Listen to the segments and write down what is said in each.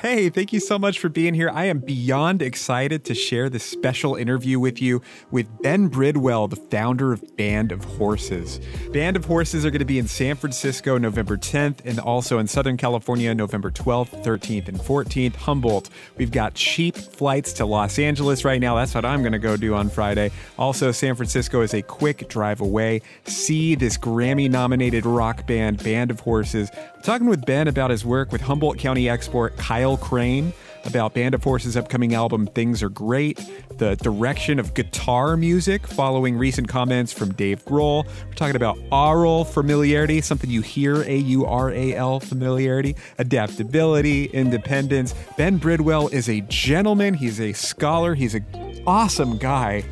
Hey, thank you so much for being here. I am beyond excited to share this special interview with you with Ben Bridwell, the founder of Band of Horses. Band of Horses are going to be in San Francisco November 10th and also in Southern California November 12th, 13th, and 14th. Humboldt. We've got cheap flights to Los Angeles right now. That's what I'm going to go do on Friday. Also, San Francisco is a quick drive away. See this Grammy nominated rock band, Band of Horses. I'm talking with Ben about his work with Humboldt County Export, Kyle Crane about Band of Horses' upcoming album Things Are Great, the direction of guitar music following recent comments from Dave Grohl. We're talking about aural familiarity, something you hear A U R A L familiarity, adaptability, independence. Ben Bridwell is a gentleman, he's a scholar, he's an awesome guy.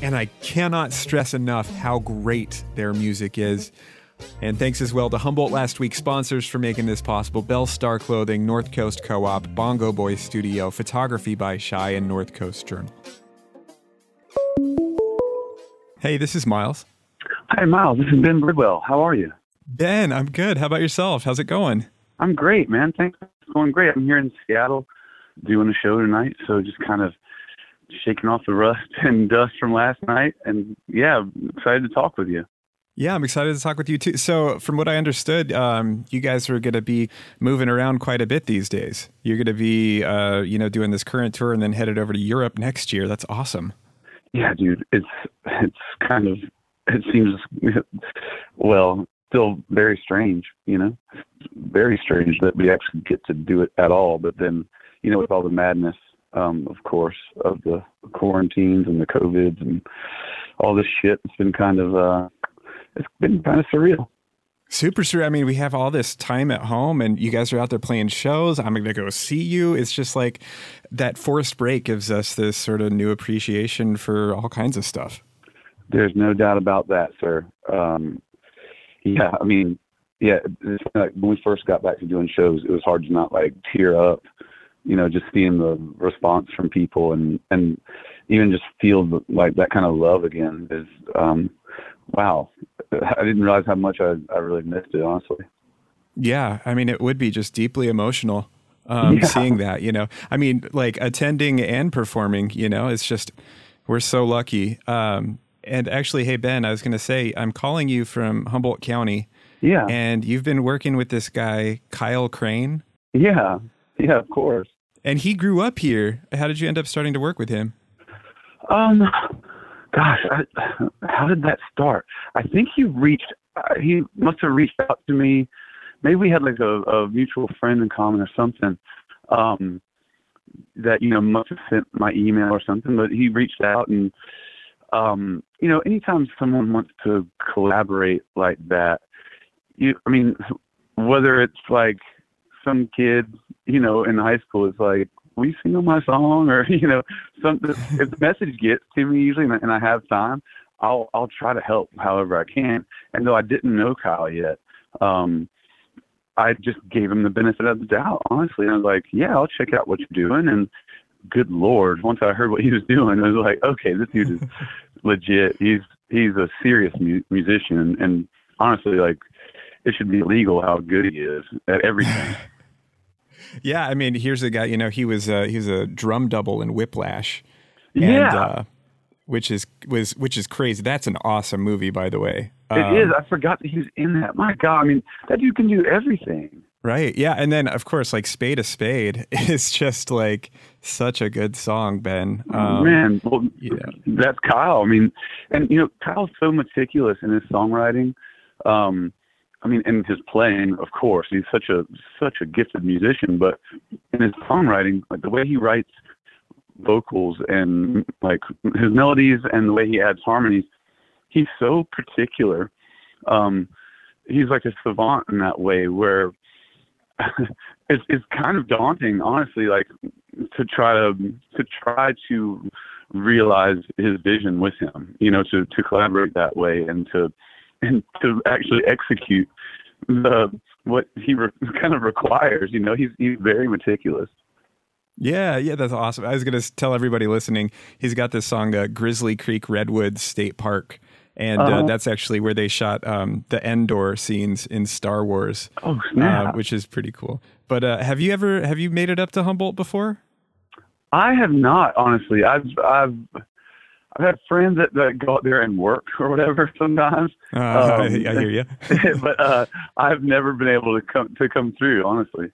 And I cannot stress enough how great their music is. And thanks as well to Humboldt last week sponsors for making this possible Bell Star Clothing, North Coast Co op, Bongo Boy Studio, photography by Shy, and North Coast Journal. Hey, this is Miles. Hi, Miles. This is Ben Bridwell. How are you? Ben, I'm good. How about yourself? How's it going? I'm great, man. Thanks. It's going great. I'm here in Seattle doing a show tonight, so just kind of shaking off the rust and dust from last night. And yeah, excited to talk with you. Yeah, I'm excited to talk with you too. So, from what I understood, um, you guys are going to be moving around quite a bit these days. You're going to be, uh, you know, doing this current tour and then headed over to Europe next year. That's awesome. Yeah, dude. It's it's kind of it seems well still very strange. You know, very strange that we actually get to do it at all. But then, you know, with all the madness, um, of course, of the quarantines and the covids and all this shit, it's been kind of. Uh, it's been kind of surreal. Super surreal. I mean, we have all this time at home, and you guys are out there playing shows. I'm going to go see you. It's just like that forced break gives us this sort of new appreciation for all kinds of stuff. There's no doubt about that, sir. Um, yeah, I mean, yeah, like when we first got back to doing shows, it was hard to not like tear up, you know, just seeing the response from people and and even just feel the, like that kind of love again is um, wow, I didn't realize how much I, I really missed it, honestly. Yeah, I mean, it would be just deeply emotional um, yeah. seeing that. You know, I mean, like attending and performing. You know, it's just we're so lucky. Um, and actually, hey Ben, I was going to say I'm calling you from Humboldt County. Yeah. And you've been working with this guy Kyle Crane. Yeah. Yeah, of course. And he grew up here. How did you end up starting to work with him? Um, gosh, I, how did that start? I think he reached, uh, he must have reached out to me. Maybe we had like a, a mutual friend in common or something. Um, that you know must have sent my email or something, but he reached out and um, you know, anytime someone wants to collaborate like that, you, I mean, whether it's like some kid, you know, in high school is like, you sing on my song or you know something if the message gets to me usually and I have time I'll I'll try to help however I can. And though I didn't know Kyle yet um I just gave him the benefit of the doubt honestly. And I was like yeah I'll check out what you're doing. And good lord once I heard what he was doing I was like okay this dude is legit. He's he's a serious mu- musician. And, and honestly like it should be illegal how good he is at everything yeah, I mean, here's a guy. You know, he was uh, he was a drum double in Whiplash. And, yeah. Uh, which is was which is crazy. That's an awesome movie, by the way. Um, it is. I forgot that he was in that. My God, I mean, that dude can do everything. Right. Yeah. And then, of course, like Spade a Spade is just like such a good song, Ben. Um, Man, well, yeah. that's Kyle. I mean, and, you know, Kyle's so meticulous in his songwriting. Um, I mean, in his playing, of course, he's such a such a gifted musician. But in his songwriting, like the way he writes vocals and like his melodies and the way he adds harmonies, he's so particular. Um, he's like a savant in that way, where it's it's kind of daunting, honestly, like to try to to try to realize his vision with him. You know, to to collaborate that way and to and to actually execute the what he re- kind of requires. You know, he's he's very meticulous. Yeah, yeah, that's awesome. I was going to tell everybody listening, he's got this song, uh, Grizzly Creek Redwoods State Park. And uh, uh-huh. uh, that's actually where they shot um, the Endor scenes in Star Wars, oh, uh, which is pretty cool. But uh, have you ever have you made it up to Humboldt before? I have not, honestly. I've I've I've had friends that, that go out there and work or whatever sometimes. Uh, um, I, hear you. but uh, I've never been able to come to come through, honestly.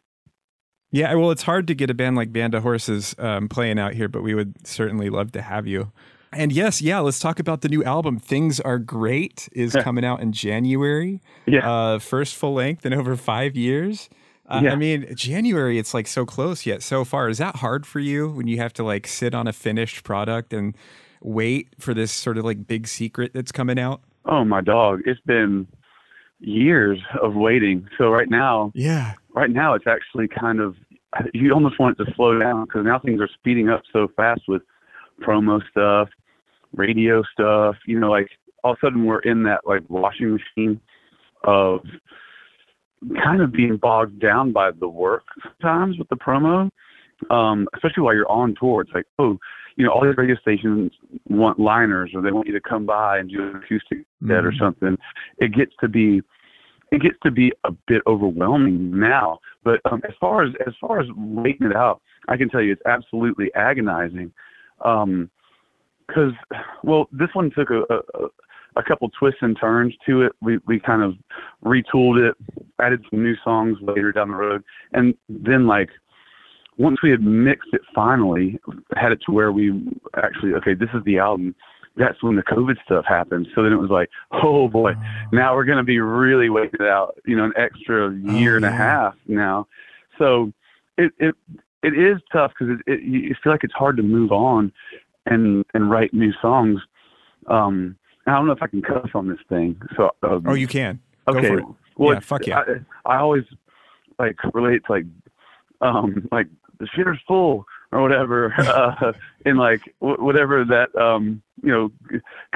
Yeah, well, it's hard to get a band like Band of Horses um, playing out here, but we would certainly love to have you. And yes, yeah, let's talk about the new album. Things Are Great is coming out in January. Yeah. Uh, first full length in over five years. Uh, yeah. I mean, January, it's like so close yet so far. Is that hard for you when you have to like sit on a finished product and wait for this sort of like big secret that's coming out? Oh, my dog. It's been years of waiting. So right now, yeah, right now it's actually kind of you almost want it to slow down because now things are speeding up so fast with promo stuff, radio stuff. You know, like all of a sudden we're in that like washing machine of kind of being bogged down by the work sometimes with the promo, um, especially while you're on tour. It's like, oh, you know, all these radio stations want liners or they want you to come by and do an acoustic set mm-hmm. or something. It gets to be it gets to be a bit overwhelming now. But um, as far as as far as waiting it out, I can tell you it's absolutely agonizing. Um, because well, this one took a, a a couple twists and turns to it. We we kind of retooled it, added some new songs later down the road, and then like once we had mixed it finally, had it to where we actually okay, this is the album. That's when the COVID stuff happened. So then it was like, oh boy, now we're going to be really waiting out, you know, an extra year oh, and a half now. So it it it is tough because it, it you feel like it's hard to move on and and write new songs. Um, I don't know if I can cuss on this thing. So um, oh, you can. Okay. Well, yeah, fuck yeah. I, I always like relate to like um like the shitter's full or whatever, uh, in like w- whatever that um you know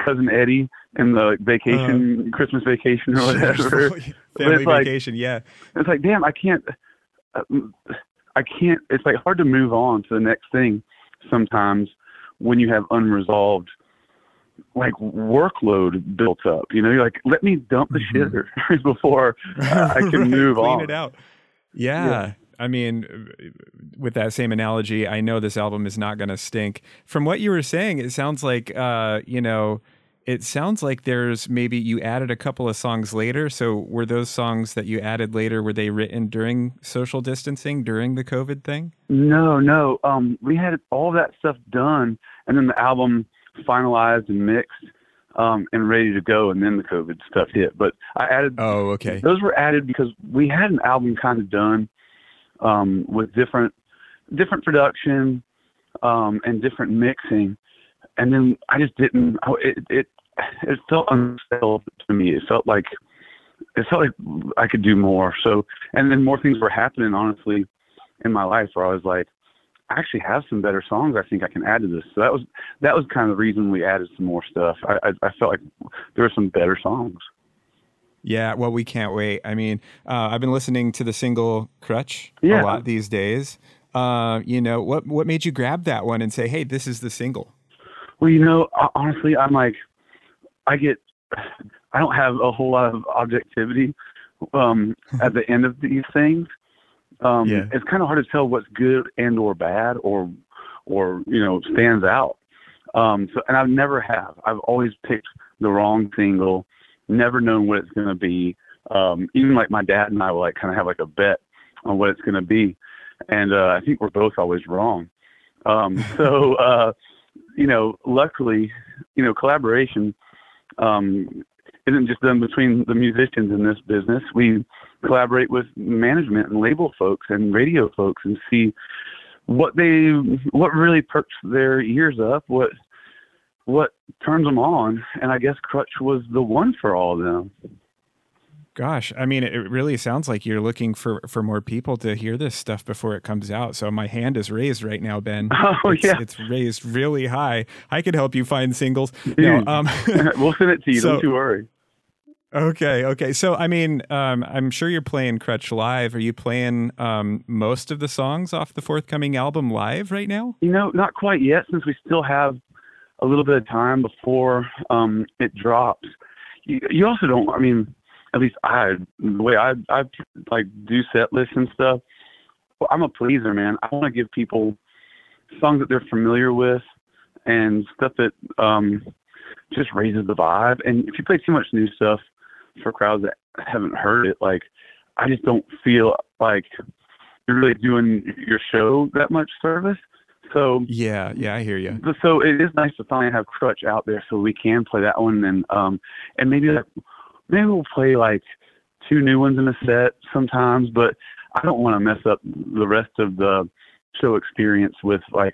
cousin Eddie in the vacation uh, Christmas vacation or whatever family vacation. Like, yeah, it's like damn, I can't. Uh, I can't. It's like hard to move on to the next thing sometimes when you have unresolved like workload built up. You know, you're like, let me dump the mm-hmm. shitter before I can move clean on. it out. Yeah. yeah. I mean, with that same analogy, I know this album is not going to stink. From what you were saying, it sounds like, uh, you know, it sounds like there's maybe you added a couple of songs later. So were those songs that you added later were they written during social distancing during the COVID thing? No, no. Um, we had all that stuff done, and then the album finalized and mixed um, and ready to go, and then the COVID stuff hit. But I added. Oh, okay. Those were added because we had an album kind of done um, with different different production um, and different mixing, and then I just didn't. It it it felt unsettled to me. It felt like it felt like I could do more. So, and then more things were happening, honestly, in my life where I was like, I actually have some better songs I think I can add to this. So that was that was kind of the reason we added some more stuff. I I, I felt like there were some better songs. Yeah, well, we can't wait. I mean, uh, I've been listening to the single "Crutch" yeah. a lot these days. Uh, you know, what what made you grab that one and say, "Hey, this is the single"? Well, you know, honestly, I'm like, I get, I don't have a whole lot of objectivity um, at the end of these things. Um, yeah. It's kind of hard to tell what's good and or bad or or you know stands out. Um, so, and I've never have. I've always picked the wrong single never known what it's going to be. Um, even like my dad and I will like kind of have like a bet on what it's going to be, and uh, I think we're both always wrong. Um, so uh, you know, luckily, you know, collaboration um, isn't just done between the musicians in this business. We collaborate with management and label folks and radio folks and see what they what really perks their ears up, what what turns them on. And I guess Crutch was the one for all of them. Gosh, I mean, it really sounds like you're looking for, for more people to hear this stuff before it comes out. So my hand is raised right now, Ben. Oh it's, yeah, it's raised really high. I could help you find singles. No, um, we'll send it to you. So, don't you worry. Okay, okay. So I mean, um, I'm sure you're playing Crutch live. Are you playing um, most of the songs off the forthcoming album live right now? You know, not quite yet, since we still have a little bit of time before um, it drops. You, you also don't. I mean, at least I the way I I like do set lists and stuff. I'm a pleaser, man. I want to give people songs that they're familiar with and stuff that um, just raises the vibe. And if you play too much new stuff for crowds that haven't heard it, like I just don't feel like you're really doing your show that much service. So yeah, yeah, I hear you. So it is nice to finally have Crutch out there, so we can play that one, and um, and maybe like maybe we'll play like two new ones in a set sometimes, but I don't want to mess up the rest of the show experience with like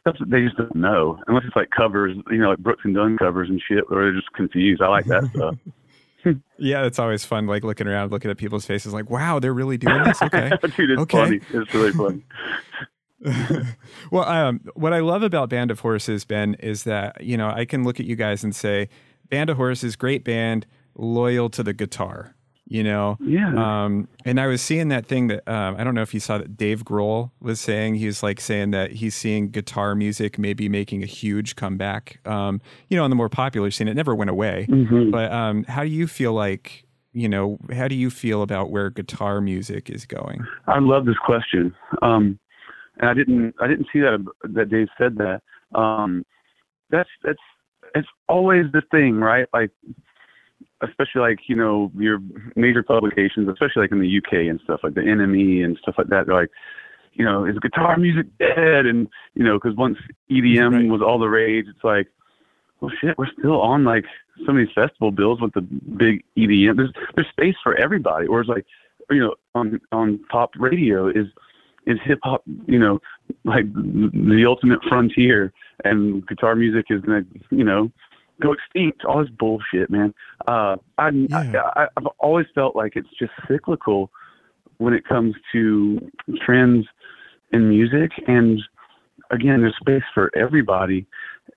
stuff that they just don't know, unless it's like covers, you know, like Brooks and Dunn covers and shit, where they're just confused. I like that stuff. yeah, it's always fun, like looking around, looking at people's faces, like, "Wow, they're really doing this." Okay, Dude, it's okay. funny. It's really funny. well, um, what I love about Band of Horses, Ben, is that you know I can look at you guys and say, Band of Horses, great band, loyal to the guitar. You know, yeah. Um, and I was seeing that thing that um, I don't know if you saw that Dave Grohl was saying. He was like saying that he's seeing guitar music maybe making a huge comeback. Um, you know, on the more popular scene, it never went away. Mm-hmm. But um, how do you feel like? You know, how do you feel about where guitar music is going? I love this question. And I didn't I didn't see that that Dave said that. Um, that's that's it's always the thing, right? Like especially like you know your major publications, especially like in the UK and stuff like the NME and stuff like that. They're like, you know, is guitar music dead? And you know, because once EDM right. was all the rage, it's like, well, shit, we're still on like some of these festival bills with the big EDM. There's there's space for everybody. Or it's like, you know, on on pop radio is is hip hop, you know, like the ultimate frontier, and guitar music is gonna, you know, go extinct. All this bullshit, man. Uh, I, yeah. I, I've always felt like it's just cyclical when it comes to trends in music, and again, there's space for everybody,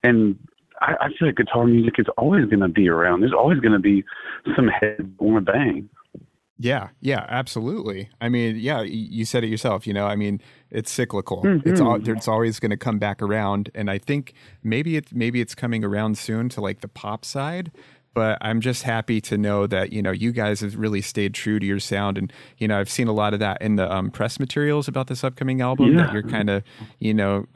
and I, I feel like guitar music is always going to be around. There's always going to be some head on a bang. Yeah, yeah, absolutely. I mean, yeah, you said it yourself. You know, I mean, it's cyclical. Mm-hmm. It's it's always going to come back around, and I think maybe it's maybe it's coming around soon to like the pop side. But I'm just happy to know that you know you guys have really stayed true to your sound, and you know I've seen a lot of that in the um, press materials about this upcoming album. Yeah. That you're kind of you know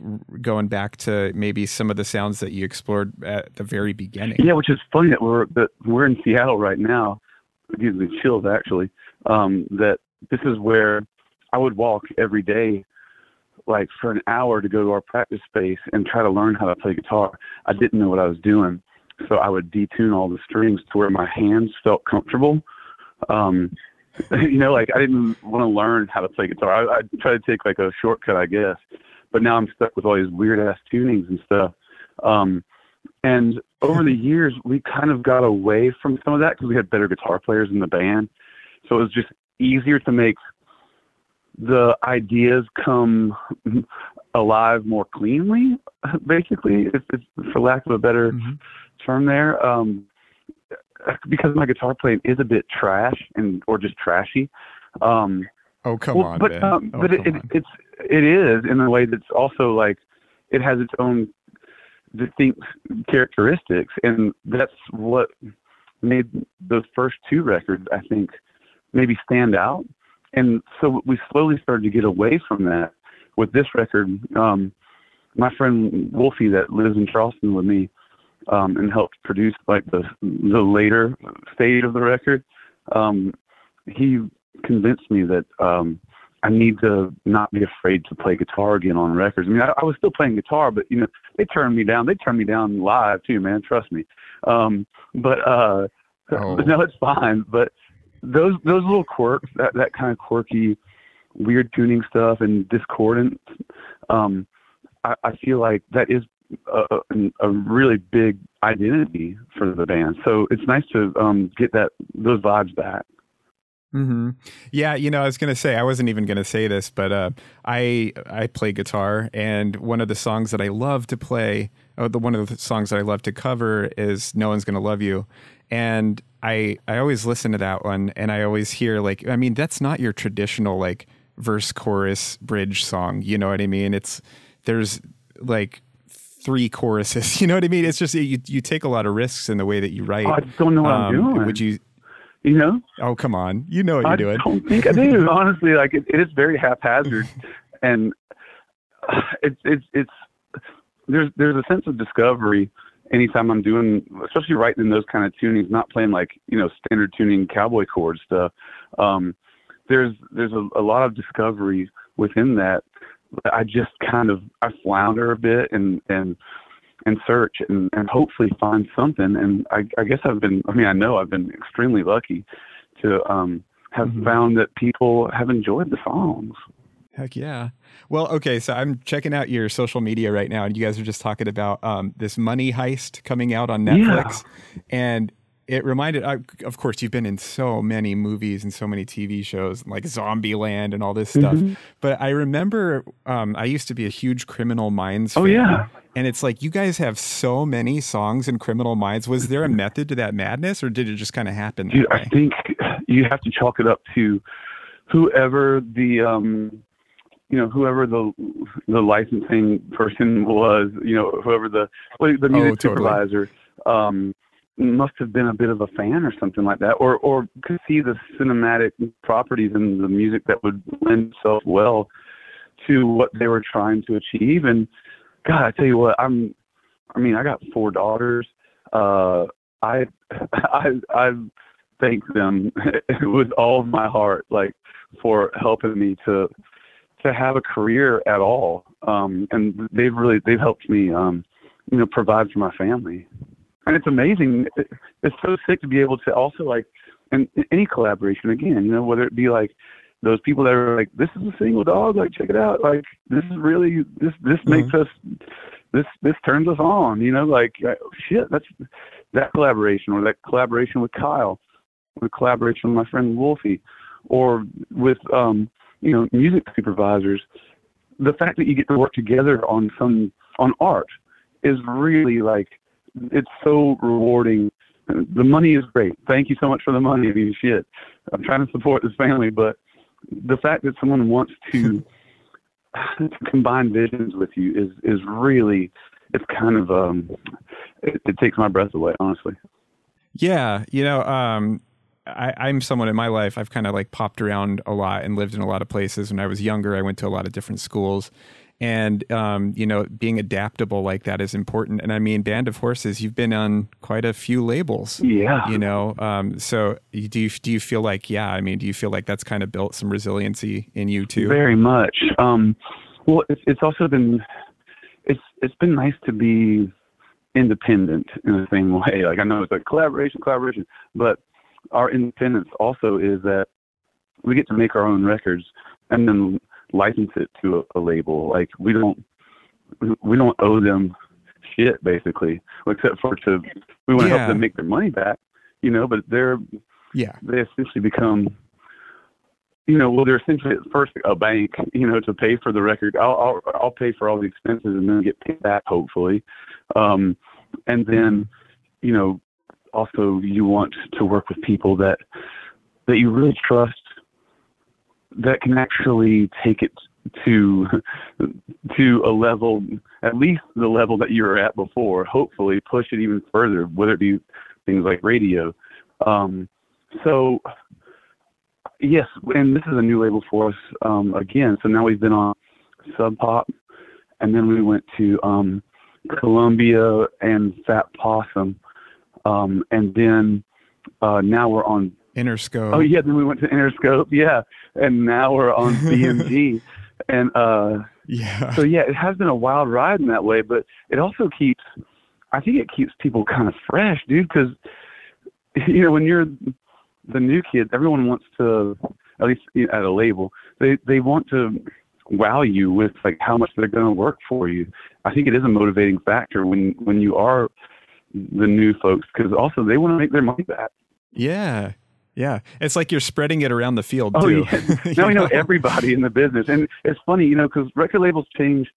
going back to maybe some of the sounds that you explored at the very beginning. Yeah, which is funny that we're that we're in Seattle right now gives me chills actually. Um, that this is where I would walk every day, like for an hour to go to our practice space and try to learn how to play guitar. I didn't know what I was doing, so I would detune all the strings to where my hands felt comfortable. Um, you know, like I didn't want to learn how to play guitar. I, I tried to take like a shortcut, I guess, but now I'm stuck with all these weird ass tunings and stuff. Um, and over the years, we kind of got away from some of that because we had better guitar players in the band. So it was just easier to make the ideas come alive more cleanly, basically, if it's, for lack of a better mm-hmm. term there. Um, because my guitar playing is a bit trash and or just trashy. Um, oh come well, on, but um, oh, but it, it, it's it is in a way that's also like it has its own distinct characteristics, and that's what made those first two records, I think, maybe stand out. And so we slowly started to get away from that with this record. Um, my friend Wolfie, that lives in Charleston with me, um, and helped produce like the the later stage of the record. Um, he convinced me that um, I need to not be afraid to play guitar again on records. I mean, I, I was still playing guitar, but you know, they turned me down. They turned me down live too, man. Trust me. Um, but uh, oh. no, it's fine. But those those little quirks, that that kind of quirky, weird tuning stuff and discordance, um, I, I feel like that is a, a, really big identity for the band. So it's nice to um, get that those vibes back. Mm-hmm. Yeah, you know, I was gonna say I wasn't even gonna say this, but uh, I I play guitar, and one of the songs that I love to play, oh, the one of the songs that I love to cover is "No One's Gonna Love You," and I I always listen to that one, and I always hear like, I mean, that's not your traditional like verse, chorus, bridge song. You know what I mean? It's there's like three choruses. You know what I mean? It's just you you take a lot of risks in the way that you write. Oh, I don't know what um, I'm doing. Would you? You know? Oh come on, you know what you're I doing. I don't think I do. Honestly, like it, it is very haphazard, and it's it's it's there's there's a sense of discovery anytime I'm doing, especially writing in those kind of tunings, not playing like you know standard tuning cowboy chord stuff. Um, there's there's a, a lot of discovery within that. I just kind of I flounder a bit and and and search and, and hopefully find something. And I, I guess I've been, I mean, I know I've been extremely lucky to um, have Mhm. found that people have enjoyed the songs. Heck yeah. Well, okay, so I'm checking out your social media right now, and you guys are just talking about um, this Money Heist coming out on Yeah. Netflix, and it reminded. I of course, you've been in so many movies and so many TV shows, like Zombieland and all this stuff. Mhm. But I remember um, I used to be a huge Criminal Minds. Oh fan, yeah. and it's like you guys have so many songs in Criminal Minds. Was there a method to that madness, or did it just kind of happen Dude, I think you have to chalk it up to whoever the um you know whoever the the licensing person was, you know whoever the the music Oh, totally. supervisor um must have been a bit of a fan or something like that or or could see the cinematic properties in the music that would lend itself well to what they were trying to achieve and god I tell you what I'm I mean I got four daughters uh I I I thank them with all of my heart, like for helping me to to have a career at all. Um, and they've really they've helped me, um, you know, provide for my family. And it's amazing. It's so sick to be able to also like, in in any collaboration again, you know, whether it be like those people that are like, this is a single dog, like check it out, like this is really this this makes us this this turns us on, you know, like uh, shit, that's that collaboration or that collaboration with Kyle, or the collaboration with my friend Wolfie, or with um, you know music supervisors. The fact that you get to work together on some on art is really like it's so rewarding. The money is great. Thank you so much for the money. I mean, shit, I'm trying to support this family, but the fact that someone wants to, to combine visions with you is is really it's kind of um it, it takes my breath away honestly Yeah, you know, um, I, I'm someone in my life. I've kind of like popped around a lot and lived in a lot of places. When I was younger, I went to a lot of different schools, and um, you know, being adaptable like that is important. And I mean, Band of Horses, you've been on quite a few labels. yeah You know, um, so do you do you feel like yeah? I mean, do you feel like that's kind of built some resiliency in you too? very much um well it's it's also been it's it's been nice to be independent in the same way like i know it's like collaboration collaboration but our independence also is that we get to make our own records and then license it to a, a label. Like we don't we don't owe them shit basically except for to we want to Yeah. help them make their money back you know but they're Yeah, they essentially become you know well they're essentially at first a bank you know to pay for the record. I'll i'll, I'll pay for all the expenses and then get paid back hopefully. Um and then you know also you want to work with people that that you really trust that can actually take it to to a level at least the level that you were at before hopefully push it even further whether it be things like radio. Um so yes and this is a new label for us um again. So now we've been on sub pop and then we went to um columbia and fat possum um and then uh now we're on Interscope. Oh yeah, then we went to Interscope, yeah, and now we're on BMG, and uh, yeah, so yeah, it has been a wild ride in that way, but it also keeps, I think it keeps people kind of fresh, dude, because you know when you're the new kid, everyone wants to, at least at a label, they they want to wow you with like how much they're going to work for you. I think it is a motivating factor when when you are the new folks because also they want to make their money back. yeah, yeah. It's like you're spreading it around the field Oh too. yeah. You Now we know everybody in the business, and it's funny, you know, because record labels change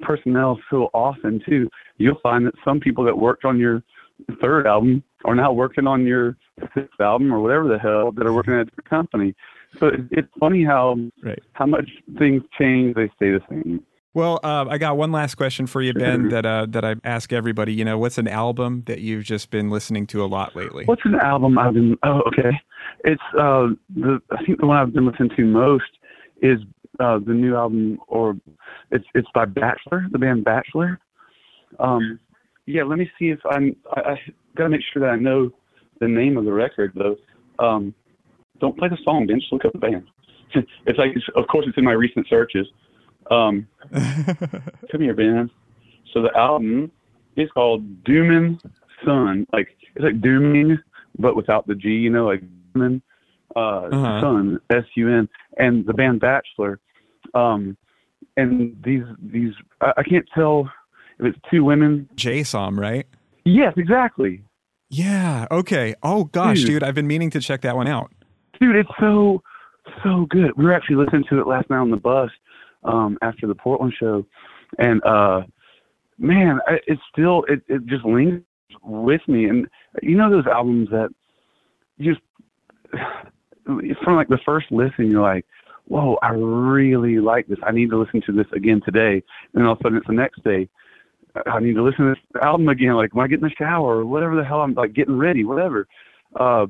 personnel so often too. You'll find that some people that worked on your third album are now working on your sixth album or whatever the hell that are working at a company. So it's funny how Right. how much things change, they stay the same. Well, uh, I got one last question for you, Ben. That uh, that I ask everybody. You know, what's an album that you've just been listening to a lot lately? What's an album I've been? Oh, okay. It's uh, the I think the one I've been listening to most is uh, the new album, or it's it's by Bachelor, the band Bachelor. Um, yeah, let me see if I'm. I, I gotta make sure that I know the name of the record though. Um, don't play the song, Ben. Just look up the band. it's like, it's, of course, it's in my recent searches. Um, come here, Ben. So the album is called Doomin' Sun. Like it's like dooming, but without the G. You know, like Doomin' uh, uh-huh. Sun, S U N, and the band Bachelor. Um, and these these I, I can't tell if it's two women. Jay Som, right? Yes, exactly. Yeah. Okay. Oh gosh, dude. dude, I've been meaning to check that one out. Dude, it's so so good. We were actually listening to it last night on the bus um, after the Portland show, and uh, man, it still it it just lingers with me. And you know those albums that just from like the first listen, you're like, whoa, I really like this. I need to listen to this again today. And all of a sudden, it's the next day. I need to listen to this album again. Like when I get in the shower or whatever the hell I'm like getting ready, whatever. Uh,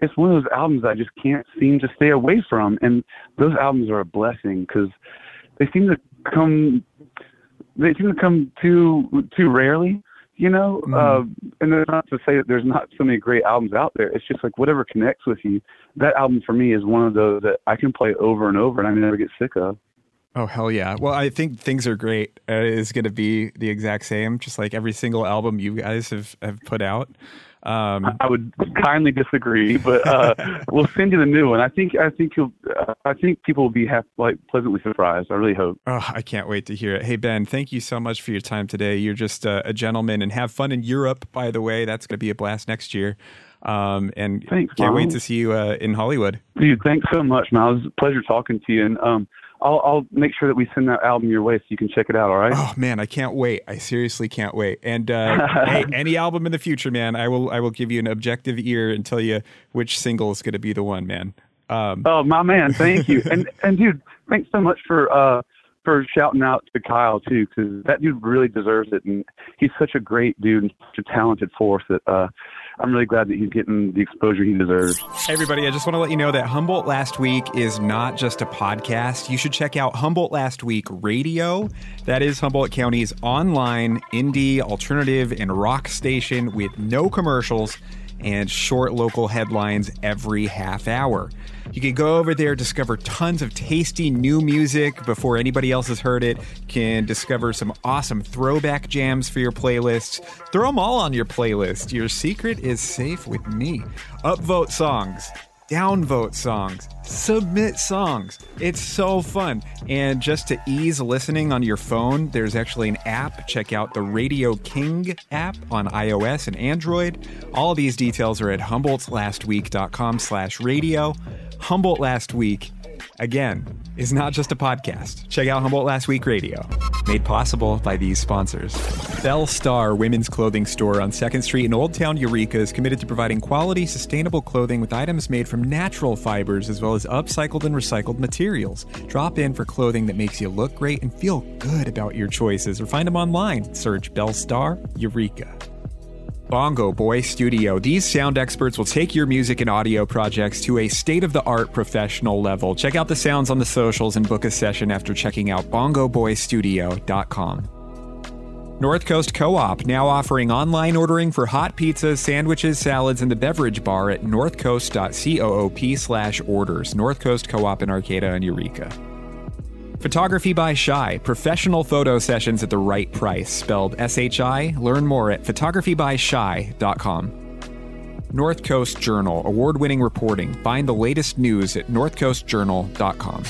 it's one of those albums I just can't seem to stay away from. And those albums are a blessing because they seem to come, they seem to come too too rarely. You know, mm. uh, and that's not to say that there's not so many great albums out there. It's just like whatever connects with you. That album for me is one of those that I can play over and over, and I never get sick of. Oh hell yeah! Well, I think things are great uh, is going to be the exact same, just like every single album you guys have have put out. Um, I would kindly disagree, but uh, we'll send you the new one. I think I think you'll uh, I think people will be half, like pleasantly surprised. I really hope. Oh, I can't wait to hear it. Hey Ben, thank you so much for your time today. You're just uh, a gentleman, and have fun in Europe. By the way, that's going to be a blast next year. Um, and thanks, can't wait to see you uh, in Hollywood. Dude, thanks so much, man. It was a pleasure talking to you. And um, I'll, I'll make sure that we send that album your way so you can check it out. All right. Oh man, I can't wait. I seriously can't wait. And uh, hey, any album in the future, man, I will I will give you an objective ear and tell you which single is going to be the one, man. Um, oh my man, thank you. and and dude, thanks so much for uh, for shouting out to Kyle too, because that dude really deserves it, and he's such a great dude and such a talented force that uh, I'm really glad that he's getting the exposure he deserves. Everybody, I just want to let you know that Humboldt Last Week is not just a podcast. You should check out Humboldt Last Week Radio. That is Humboldt County's online indie, alternative, and rock station with no commercials and short local headlines every half hour. You can go over there, discover tons of tasty new music before anybody else has heard it, can discover some awesome throwback jams for your playlists. Throw them all on your playlist. Your secret is safe with me. Upvote songs downvote songs, submit songs. It's so fun. And just to ease listening on your phone, there's actually an app. Check out the Radio King app on iOS and Android. All these details are at humboldtlastweek.com slash radio. Humboldt Last Week, again, is not just a podcast. Check out Humboldt Last Week Radio, made possible by these sponsors. Bell Star Women's Clothing Store on 2nd Street in Old Town Eureka is committed to providing quality, sustainable clothing with items made from natural fibers as well as upcycled and recycled materials. Drop in for clothing that makes you look great and feel good about your choices or find them online. Search Bellstar Eureka. Bongo Boy Studio. These sound experts will take your music and audio projects to a state of the art professional level. Check out the sounds on the socials and book a session after checking out bongoboystudio.com. North Coast Co op now offering online ordering for hot pizzas, sandwiches, salads, and the beverage bar at northcoast.coop slash orders. North Coast Co op in Arcata and Eureka. Photography by Shy, professional photo sessions at the right price, spelled S H I. Learn more at photographybyshy.com. North Coast Journal, award winning reporting. Find the latest news at northcoastjournal.com.